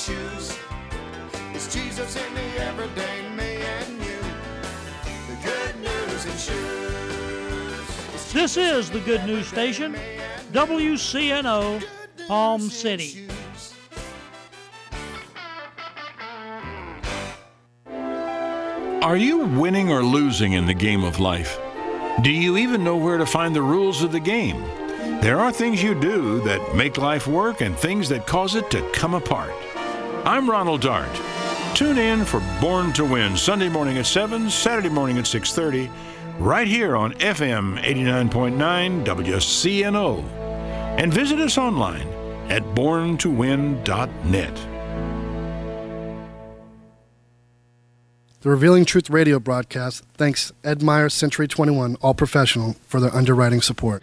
shoes. It's Jesus in the everyday me and you. The good news in shoes. This is the Good News Station, WCNO, Palm City. Are you winning or losing in the game of life? Do you even know where to find the rules of the game? There are things you do that make life work and things that cause it to come apart. I'm Ronald Dart. Tune in for Born to Win Sunday morning at 7, Saturday morning at 6:30, right here on FM 89.9 WCNO. And visit us online at borntowin.net. The Revealing Truth radio broadcast thanks Ed Meyer Century 21 All Professional for their underwriting support.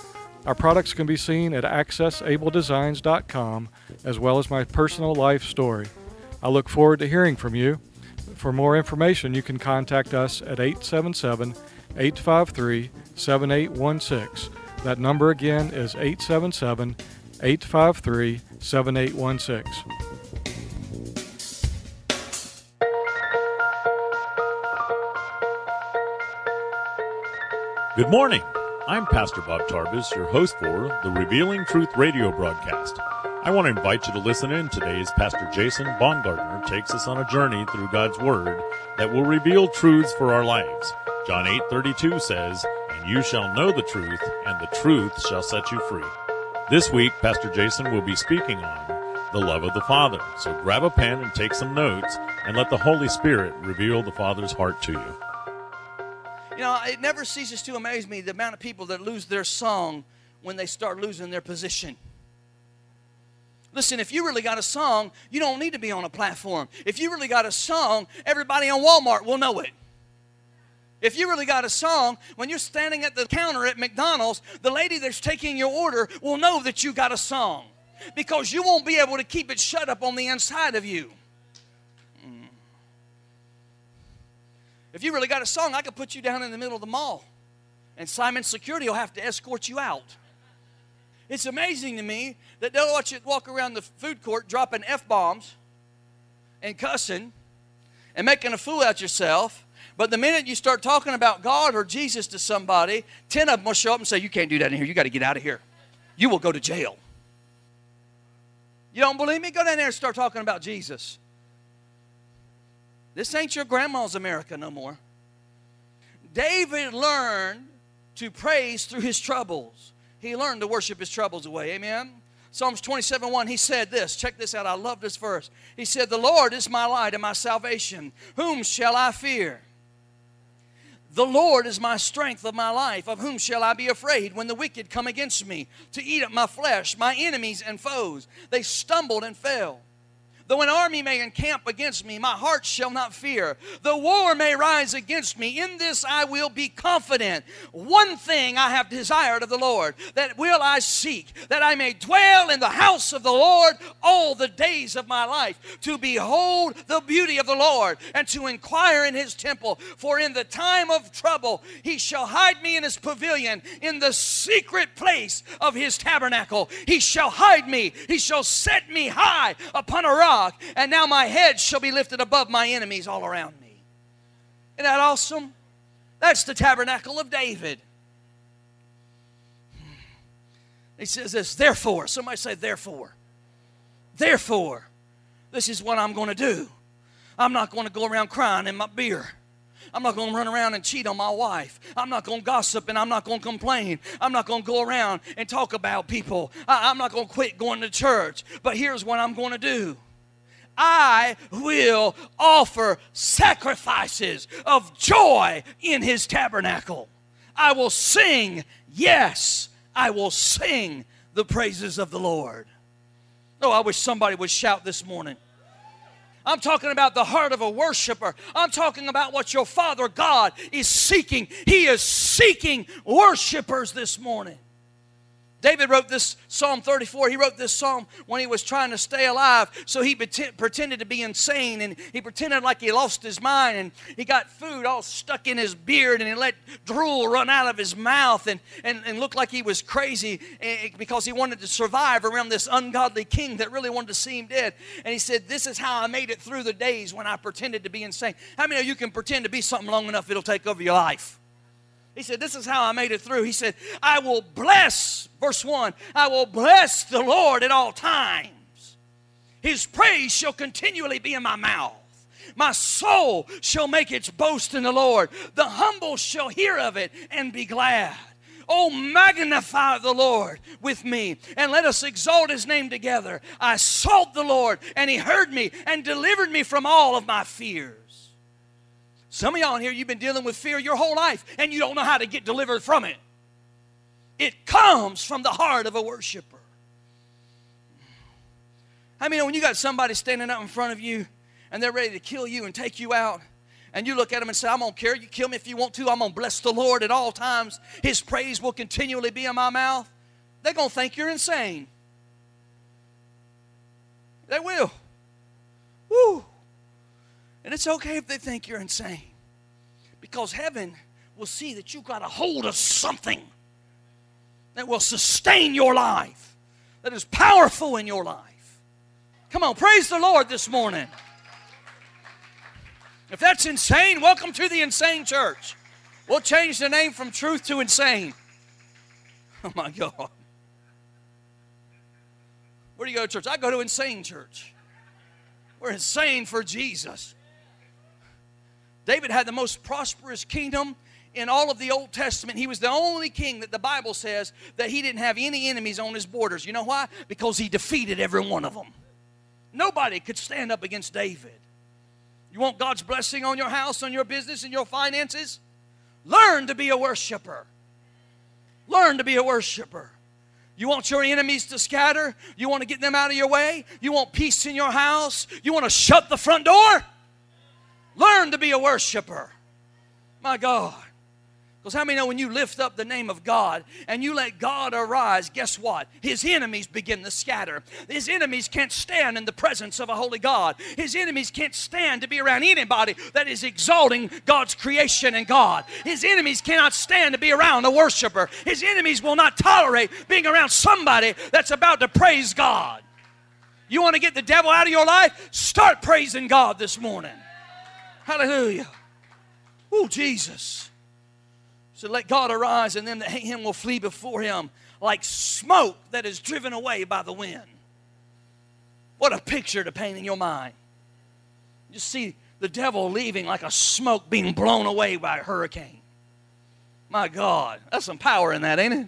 Our products can be seen at accessabledesigns.com as well as my personal life story. I look forward to hearing from you. For more information, you can contact us at 877 853 7816. That number again is 877 853 7816. Good morning. I'm Pastor Bob Tarvis, your host for the Revealing Truth radio broadcast. I want to invite you to listen in today as Pastor Jason Baumgartner takes us on a journey through God's Word that will reveal truths for our lives. John 8:32 says, "And you shall know the truth, and the truth shall set you free." This week, Pastor Jason will be speaking on the love of the Father. So grab a pen and take some notes, and let the Holy Spirit reveal the Father's heart to you. You know, it never ceases to amaze me the amount of people that lose their song when they start losing their position. Listen, if you really got a song, you don't need to be on a platform. If you really got a song, everybody on Walmart will know it. If you really got a song, when you're standing at the counter at McDonald's, the lady that's taking your order will know that you got a song because you won't be able to keep it shut up on the inside of you. If you really got a song, I could put you down in the middle of the mall, and Simon Security will have to escort you out. It's amazing to me that they'll watch you walk around the food court dropping F bombs and cussing and making a fool out yourself. But the minute you start talking about God or Jesus to somebody, 10 of them will show up and say, You can't do that in here. You got to get out of here. You will go to jail. You don't believe me? Go down there and start talking about Jesus. This ain't your grandma's America no more. David learned to praise through his troubles. He learned to worship his troubles away. Amen. Psalms 27 1, he said this. Check this out. I love this verse. He said, The Lord is my light and my salvation. Whom shall I fear? The Lord is my strength of my life. Of whom shall I be afraid when the wicked come against me to eat up my flesh, my enemies and foes? They stumbled and fell. Though an army may encamp against me, my heart shall not fear. The war may rise against me. In this I will be confident. One thing I have desired of the Lord, that will I seek, that I may dwell in the house of the Lord all the days of my life, to behold the beauty of the Lord and to inquire in his temple. For in the time of trouble he shall hide me in his pavilion, in the secret place of his tabernacle. He shall hide me, he shall set me high upon a rock and now my head shall be lifted above my enemies all around me. Isn't that awesome? That's the tabernacle of David. He says this, therefore, somebody say, therefore. Therefore, this is what I'm going to do. I'm not going to go around crying in my beer. I'm not going to run around and cheat on my wife. I'm not going to gossip and I'm not going to complain. I'm not going to go around and talk about people. I, am not going to quit going to church. But here's what I'm going to do I will offer sacrifices of joy in his tabernacle. I will sing, yes, I will sing the praises of the Lord. Oh, I wish somebody would shout this morning. I'm talking about the heart of a worshiper. I'm talking about what your Father God is seeking. He is seeking worshipers this morning. David wrote this Psalm 34. He wrote this psalm when he was trying to stay alive. So he pretended to be insane and he pretended like he lost his mind and he got food all stuck in his beard and he let drool run out of his mouth and, and, and looked like he was crazy eh, because he wanted to survive around this ungodly king that really wanted to see him dead. And he said, This is how I made it through the days when I pretended to be insane. How many of you can pretend to be something long enough it'll take over your life? He said, This is how I made it through. He said, I will bless, verse 1, I will bless the Lord at all times. His praise shall continually be in my mouth. My soul shall make its boast in the Lord. The humble shall hear of it and be glad. Oh, magnify the Lord with me and let us exalt his name together. I sought the Lord and he heard me and delivered me from all of my fears. Some of y'all in here, you've been dealing with fear your whole life and you don't know how to get delivered from it. It comes from the heart of a worshiper. I mean, when you got somebody standing up in front of you and they're ready to kill you and take you out, and you look at them and say, I'm going to care. You kill me if you want to. I'm going to bless the Lord at all times. His praise will continually be in my mouth. They're going to think you're insane. They will. Woo. And it's okay if they think you're insane because heaven will see that you've got a hold of something that will sustain your life, that is powerful in your life. Come on, praise the Lord this morning. If that's insane, welcome to the insane church. We'll change the name from truth to insane. Oh my God. Where do you go to church? I go to insane church. We're insane for Jesus. David had the most prosperous kingdom in all of the Old Testament. He was the only king that the Bible says that he didn't have any enemies on his borders. You know why? Because he defeated every one of them. Nobody could stand up against David. You want God's blessing on your house, on your business, and your finances? Learn to be a worshiper. Learn to be a worshiper. You want your enemies to scatter? You want to get them out of your way? You want peace in your house? You want to shut the front door? Learn to be a worshiper. My God. Because how many know when you lift up the name of God and you let God arise, guess what? His enemies begin to scatter. His enemies can't stand in the presence of a holy God. His enemies can't stand to be around anybody that is exalting God's creation and God. His enemies cannot stand to be around a worshiper. His enemies will not tolerate being around somebody that's about to praise God. You want to get the devil out of your life? Start praising God this morning. Hallelujah. Oh, Jesus. So let God arise, and them that hate him will flee before him like smoke that is driven away by the wind. What a picture to paint in your mind. You see the devil leaving like a smoke being blown away by a hurricane. My God, that's some power in that, ain't it?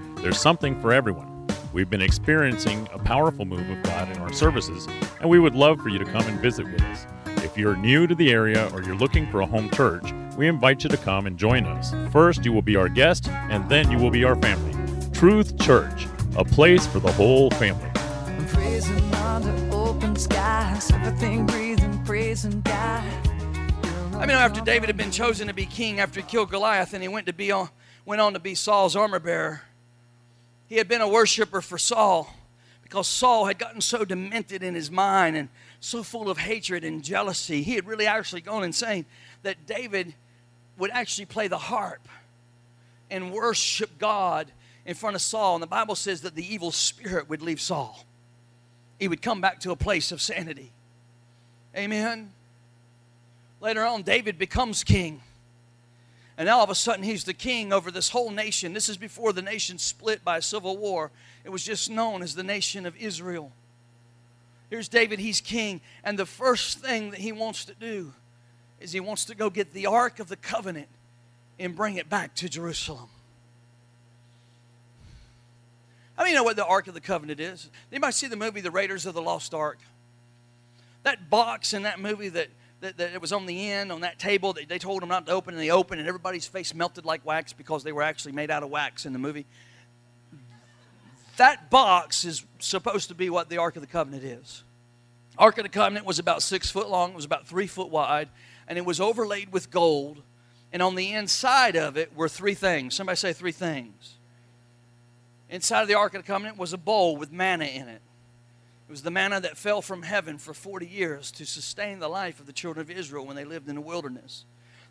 There's something for everyone. We've been experiencing a powerful move of God in our services, and we would love for you to come and visit with us. If you're new to the area or you're looking for a home church, we invite you to come and join us. First, you will be our guest, and then you will be our family. Truth Church, a place for the whole family. I'm praising under open skies, everything breathing, praising God. I mean, after David had been chosen to be king after he killed Goliath and he went to be on, went on to be Saul's armor bearer, he had been a worshiper for Saul because Saul had gotten so demented in his mind and so full of hatred and jealousy. He had really actually gone insane that David would actually play the harp and worship God in front of Saul. And the Bible says that the evil spirit would leave Saul. He would come back to a place of sanity. Amen. Later on, David becomes king. And now all of a sudden, he's the king over this whole nation. This is before the nation split by a civil war. It was just known as the nation of Israel. Here's David, he's king. And the first thing that he wants to do is he wants to go get the Ark of the Covenant and bring it back to Jerusalem. How many know what the Ark of the Covenant is? Anybody see the movie The Raiders of the Lost Ark? That box in that movie that that, that it was on the end on that table. That they told them not to open and they opened and everybody's face melted like wax because they were actually made out of wax in the movie. That box is supposed to be what the ark of the covenant is. Ark of the covenant was about six foot long it was about three foot wide and it was overlaid with gold and on the inside of it were three things. Somebody say three things. Inside of the ark of the covenant was a bowl with manna in it was the manna that fell from heaven for 40 years to sustain the life of the children of Israel when they lived in the wilderness.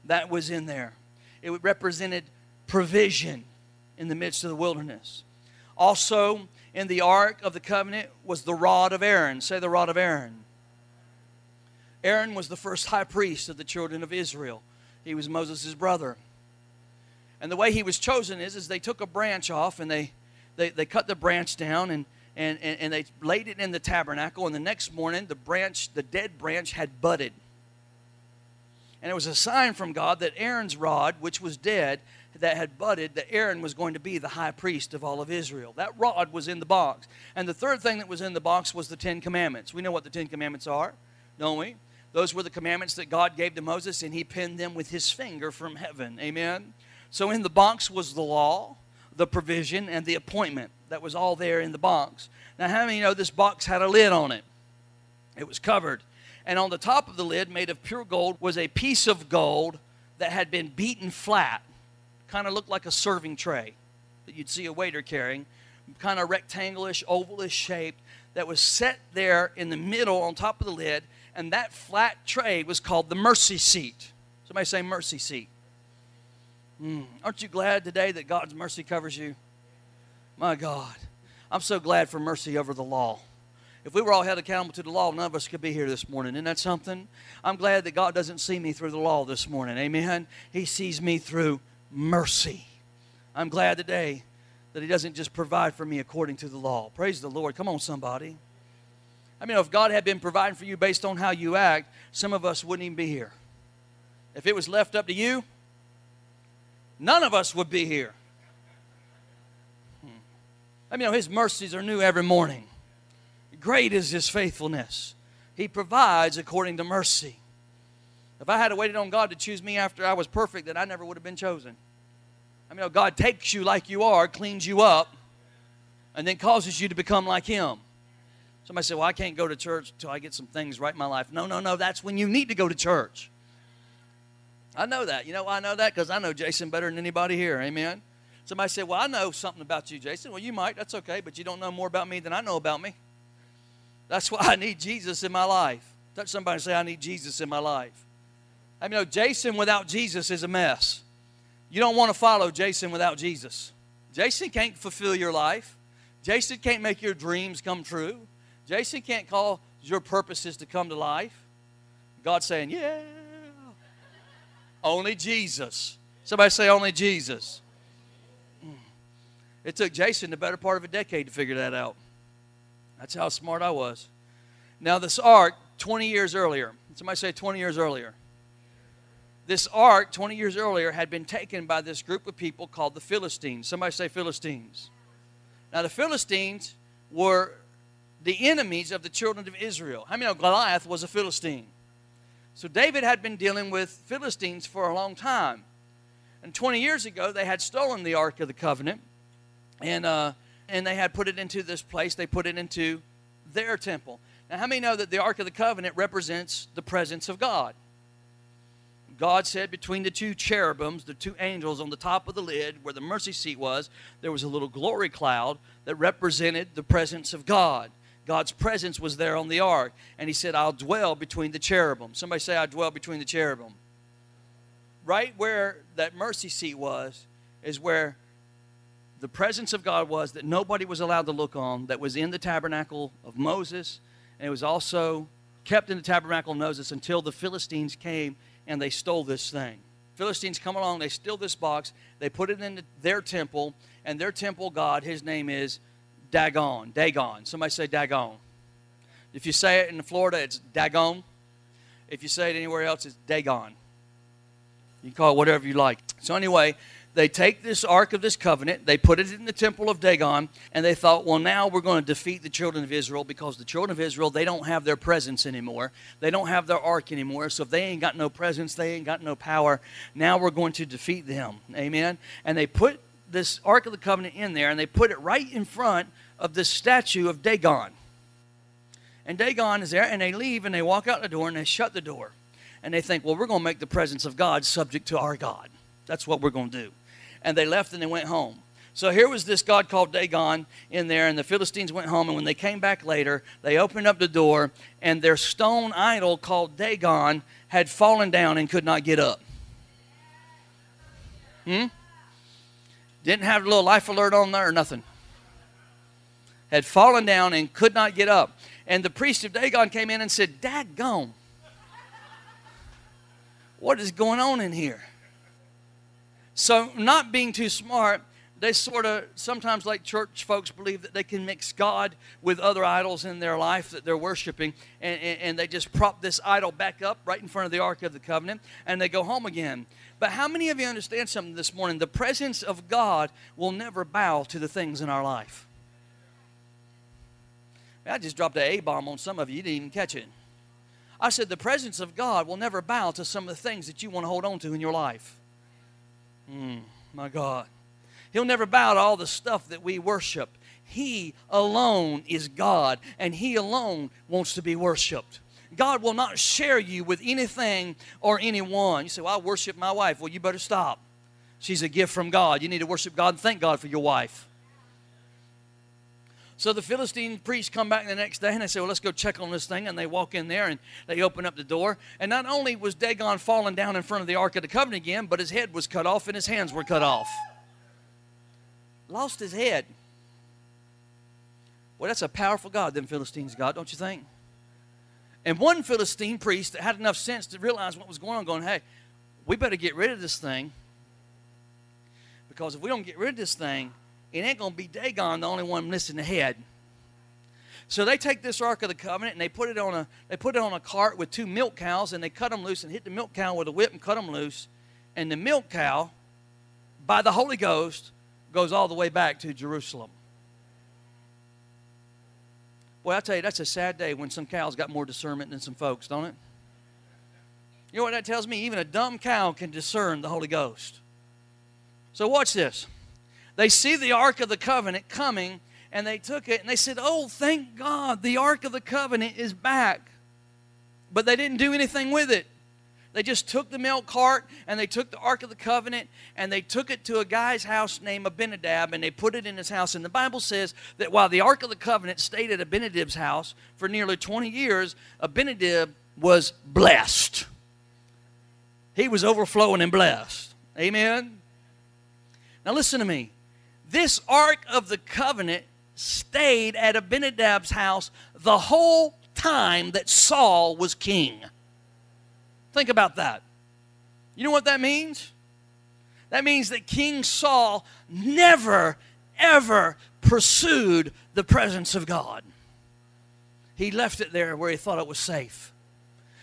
That was in there. It represented provision in the midst of the wilderness. Also, in the Ark of the Covenant was the rod of Aaron. Say the rod of Aaron. Aaron was the first high priest of the children of Israel. He was Moses' brother. And the way he was chosen is, is they took a branch off and they, they, they cut the branch down and and, and, and, they laid it in the tabernacle. And the next morning, the branch, the dead branch, had budded. And it was a sign from God that Aaron's rod, which was dead, that had budded, that Aaron was going to be the high priest of all of Israel. That rod was in the box. And the third thing that was in the box was the Ten Commandments. We know what the Ten Commandments are, don't we? Those were the commandments that God gave to Moses, and he penned them with his finger from heaven. Amen? So in the box was the law, the provision, and the appointment that was all there in the box. Now, how many know this box had a lid on it? It was covered. And on the top of the lid, made of pure gold, was a piece of gold that had been beaten flat. Kind of looked like a serving tray that you'd see a waiter carrying. Kind of rectangulish, ovalish shaped, that was set there in the middle on top of the lid. And that flat tray was called the mercy seat. Somebody say mercy seat. Mm. Aren't you glad today that God's mercy covers you? My God. I'm so glad for mercy over the law. If we were all held accountable to the law, none of us could be here this morning. Isn't that something? I'm glad that God doesn't see me through the law this morning. Amen. He sees me through mercy. I'm glad today that He doesn't just provide for me according to the law. Praise the Lord. Come on, somebody. I mean, if God had been providing for you based on how you act, some of us wouldn't even be here. If it was left up to you, none of us would be here. Hmm. I mean, his mercies are new every morning. Great is his faithfulness. He provides according to mercy. If I had waited on God to choose me after I was perfect, then I never would have been chosen. I mean, God takes you like you are, cleans you up, and then causes you to become like Him. Somebody said, Well, I can't go to church until I get some things right in my life. No, no, no. That's when you need to go to church. I know that. You know why I know that? Because I know Jason better than anybody here. Amen. Somebody said, Well, I know something about you, Jason. Well, you might. That's okay. But you don't know more about me than I know about me. That's why I need Jesus in my life. Touch somebody and say, I need Jesus in my life. I mean, you know, Jason without Jesus is a mess. You don't want to follow Jason without Jesus. Jason can't fulfill your life. Jason can't make your dreams come true. Jason can't call your purposes to come to life. God's saying, yeah. Only Jesus. Somebody say, only Jesus. Mm. It took Jason the better part of a decade to figure that out. That's how smart I was. Now, this ark, 20 years earlier, somebody say 20 years earlier. This ark, 20 years earlier, had been taken by this group of people called the Philistines. Somebody say Philistines. Now, the Philistines were the enemies of the children of Israel. How many know Goliath was a Philistine? So David had been dealing with Philistines for a long time. And 20 years ago, they had stolen the Ark of the Covenant, and, uh, and they had put it into this place. They put it into their temple. Now, how many know that the Ark of the Covenant represents the presence of God? God said between the two cherubims, the two angels on the top of the lid where the mercy seat was, there was a little glory cloud that represented the presence of God. God's presence was there on the ark. And he said, I'll dwell between the cherubim. Somebody say, I dwell between the cherubim. Right where that mercy seat was, is where the presence of God was that nobody was allowed to look on, that was in the tabernacle of Moses, and it was also kept in the tabernacle of Moses until the Philistines came and they stole this thing. Philistines come along, they steal this box, they put it in their temple, and their temple god, his name is Dagon. Dagon. Somebody say Dagon. If you say it in Florida, it's Dagon. If you say it anywhere else, it's Dagon. You can call it whatever you like. So, anyway, they take this Ark of this covenant, they put it in the temple of Dagon, and they thought, well, now we're going to defeat the children of Israel because the children of Israel, they don't have their presence anymore. They don't have their ark anymore. So if they ain't got no presence, they ain't got no power. Now we're going to defeat them. Amen. And they put this Ark of the Covenant in there, and they put it right in front of this statue of Dagon. And Dagon is there, and they leave and they walk out the door and they shut the door. And they think, well, we're going to make the presence of God subject to our God. That's what we're going to do and they left and they went home. So here was this God called Dagon in there, and the Philistines went home. And when they came back later, they opened up the door, and their stone idol called Dagon had fallen down and could not get up. Hmm? Didn't have a little life alert on there or nothing. Had fallen down and could not get up. And the priest of Dagon came in and said, Daggone. What is going on in here? So, not being too smart, they sort of sometimes, like church folks, believe that they can mix God with other idols in their life that they're worshiping, and, and, and, they just prop this idol back up right in front of the Ark of the Covenant, and they go home again. But how many of you understand something this morning? The presence of God will never bow to the things in our life. I just dropped an A bomb on some of you, you didn't even catch it. I said, the presence of God will never bow to some of the things that you want to hold on to in your life. Mm, my God. He'll never bow to all the stuff that we worship. He alone is God, and He alone wants to be worshiped. God will not share you with anything or anyone. You say, Well, I worship my wife. Well, you better stop. She's a gift from God. You need to worship God and thank God for your wife. So the Philistine priests come back the next day and they say, Well, let's go check on this thing. And they walk in there and they open up the door. And not only was Dagon falling down in front of the Ark of the Covenant again, but his head was cut off and his hands were cut off. Lost his head. Well, that's a powerful God, them Philistines, God, don't you think? And one Philistine priest that had enough sense to realize what was going on, going, Hey, we better get rid of this thing. Because if we don't get rid of this thing, it ain't going to be Dagon the only one missing the head. So they take this Ark of the Covenant and they put it on a they put it on a cart with two milk cows and they cut them loose and hit the milk cow with a whip and cut them loose. And the milk cow, by the Holy Ghost, goes all the way back to Jerusalem. Boy, I tell you, that's a sad day when some cows got more discernment than some folks, don't it? You know what that tells me? Even a dumb cow can discern the Holy Ghost. So watch this. They see the Ark of the Covenant coming, and they took it and they said, Oh, thank God, the Ark of the Covenant is back. But they didn't do anything with it. They just took the milk cart and they took the Ark of the Covenant and they took it to a guy's house named Abinadab and they put it in his house. And the Bible says that while the Ark of the Covenant stayed at Abinadab's house for nearly 20 years, Abinadab was blessed. He was overflowing and blessed. Amen? Now listen to me. This Ark of the Covenant stayed at Abinadab's house the whole time that Saul was king. Think about that. You know what that means? That means that King Saul never, ever pursued the presence of God. He left it there where he thought it was safe.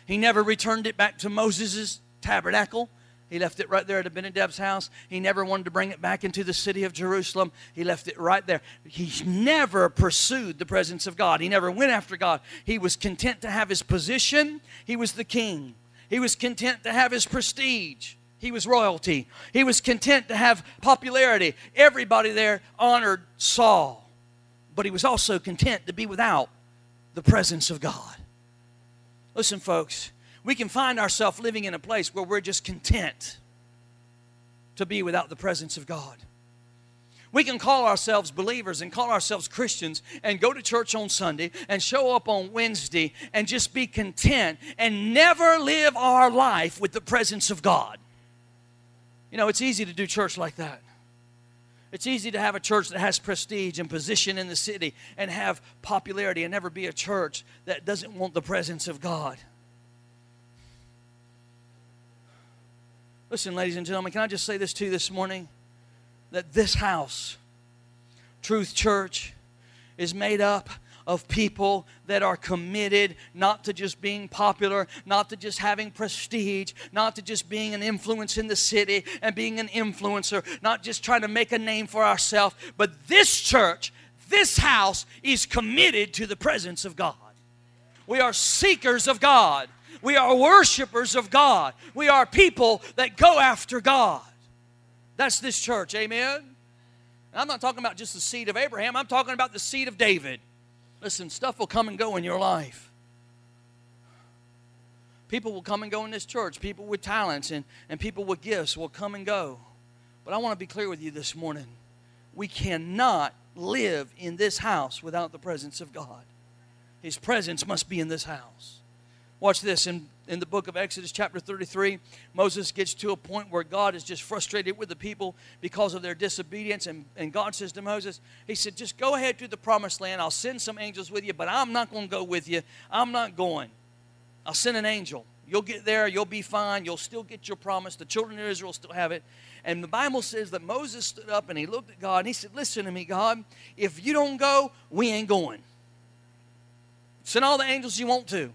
He never returned it back to Moses' tabernacle. He left it right there at Abinadab's house. He never wanted to bring it back into the city of Jerusalem. He left it right there. He never pursued the presence of God. He never went after God. He was content to have his position. He was the king. He was content to have his prestige. He was royalty. He was content to have popularity. Everybody there honored Saul. But he was also content to be without the presence of God. Listen, folks, we can find ourselves living in a place where we're just content to be without the presence of God. We can call ourselves believers and call ourselves Christians and go to church on Sunday and show up on Wednesday and just be content and never live our life with the presence of God. You know, it's easy to do church like that. It's easy to have a church that has prestige and position in the city and have popularity and never be a church that doesn't want the presence of God. Listen, ladies and gentlemen, can I just say this to you this morning? That this house, Truth Church, is made up of people that are committed not to just being popular, not to just having prestige, not to just being an influence in the city and being an influencer, not just trying to make a name for ourselves, but this church, this house is committed to the presence of God. We are seekers of God. We are worshipers of God. We are people that go after God. That's this church, amen? I'm not talking about just the seed of Abraham, I'm talking about the seed of David. Listen, stuff will come and go in your life. People will come and go in this church. People with talents and, and people with gifts will come and go. But I want to be clear with you this morning. We cannot live in this house without the presence of God. His presence must be in this house. Watch this in, in the book of Exodus, chapter 33. Moses gets to a point where God is just frustrated with the people because of their disobedience. And, and God says to Moses, He said, Just go ahead to the promised land. I'll send some angels with you, but I'm not going to go with you. I'm not going. I'll send an angel. You'll get there, you'll be fine, you'll still get your promise. The children of Israel still have it. And the Bible says that Moses stood up and he looked at God and he said, Listen to me, God, if you don't go, we ain't going. Send all the angels you want to.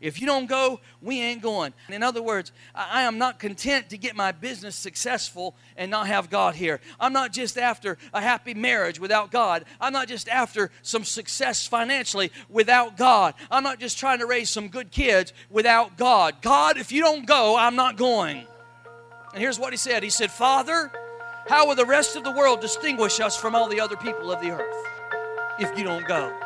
If you don't go, we ain't going. In other words, I am not content to get my business successful and not have God here. I'm not just after a happy marriage without God. I'm not just after some success financially without God. I'm not just trying to raise some good kids without God. God, if you don't go, I'm not going. And here's what he said He said, Father, how will the rest of the world distinguish us from all the other people of the earth if you don't go?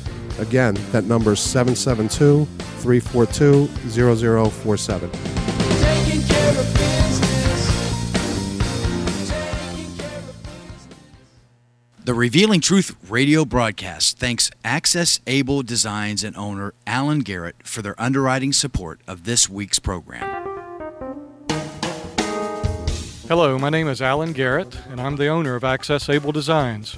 Again, that number is 772 342 0047. Taking care of business. The Revealing Truth radio broadcast thanks Access Able Designs and owner Alan Garrett for their underwriting support of this week's program. Hello, my name is Alan Garrett, and I'm the owner of Access Able Designs.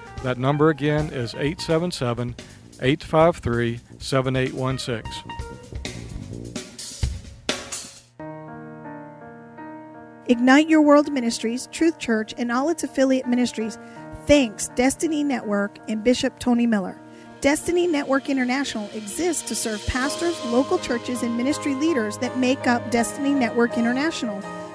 That number again is 877 853 7816. Ignite Your World Ministries, Truth Church, and all its affiliate ministries thanks Destiny Network and Bishop Tony Miller. Destiny Network International exists to serve pastors, local churches, and ministry leaders that make up Destiny Network International.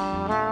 Thank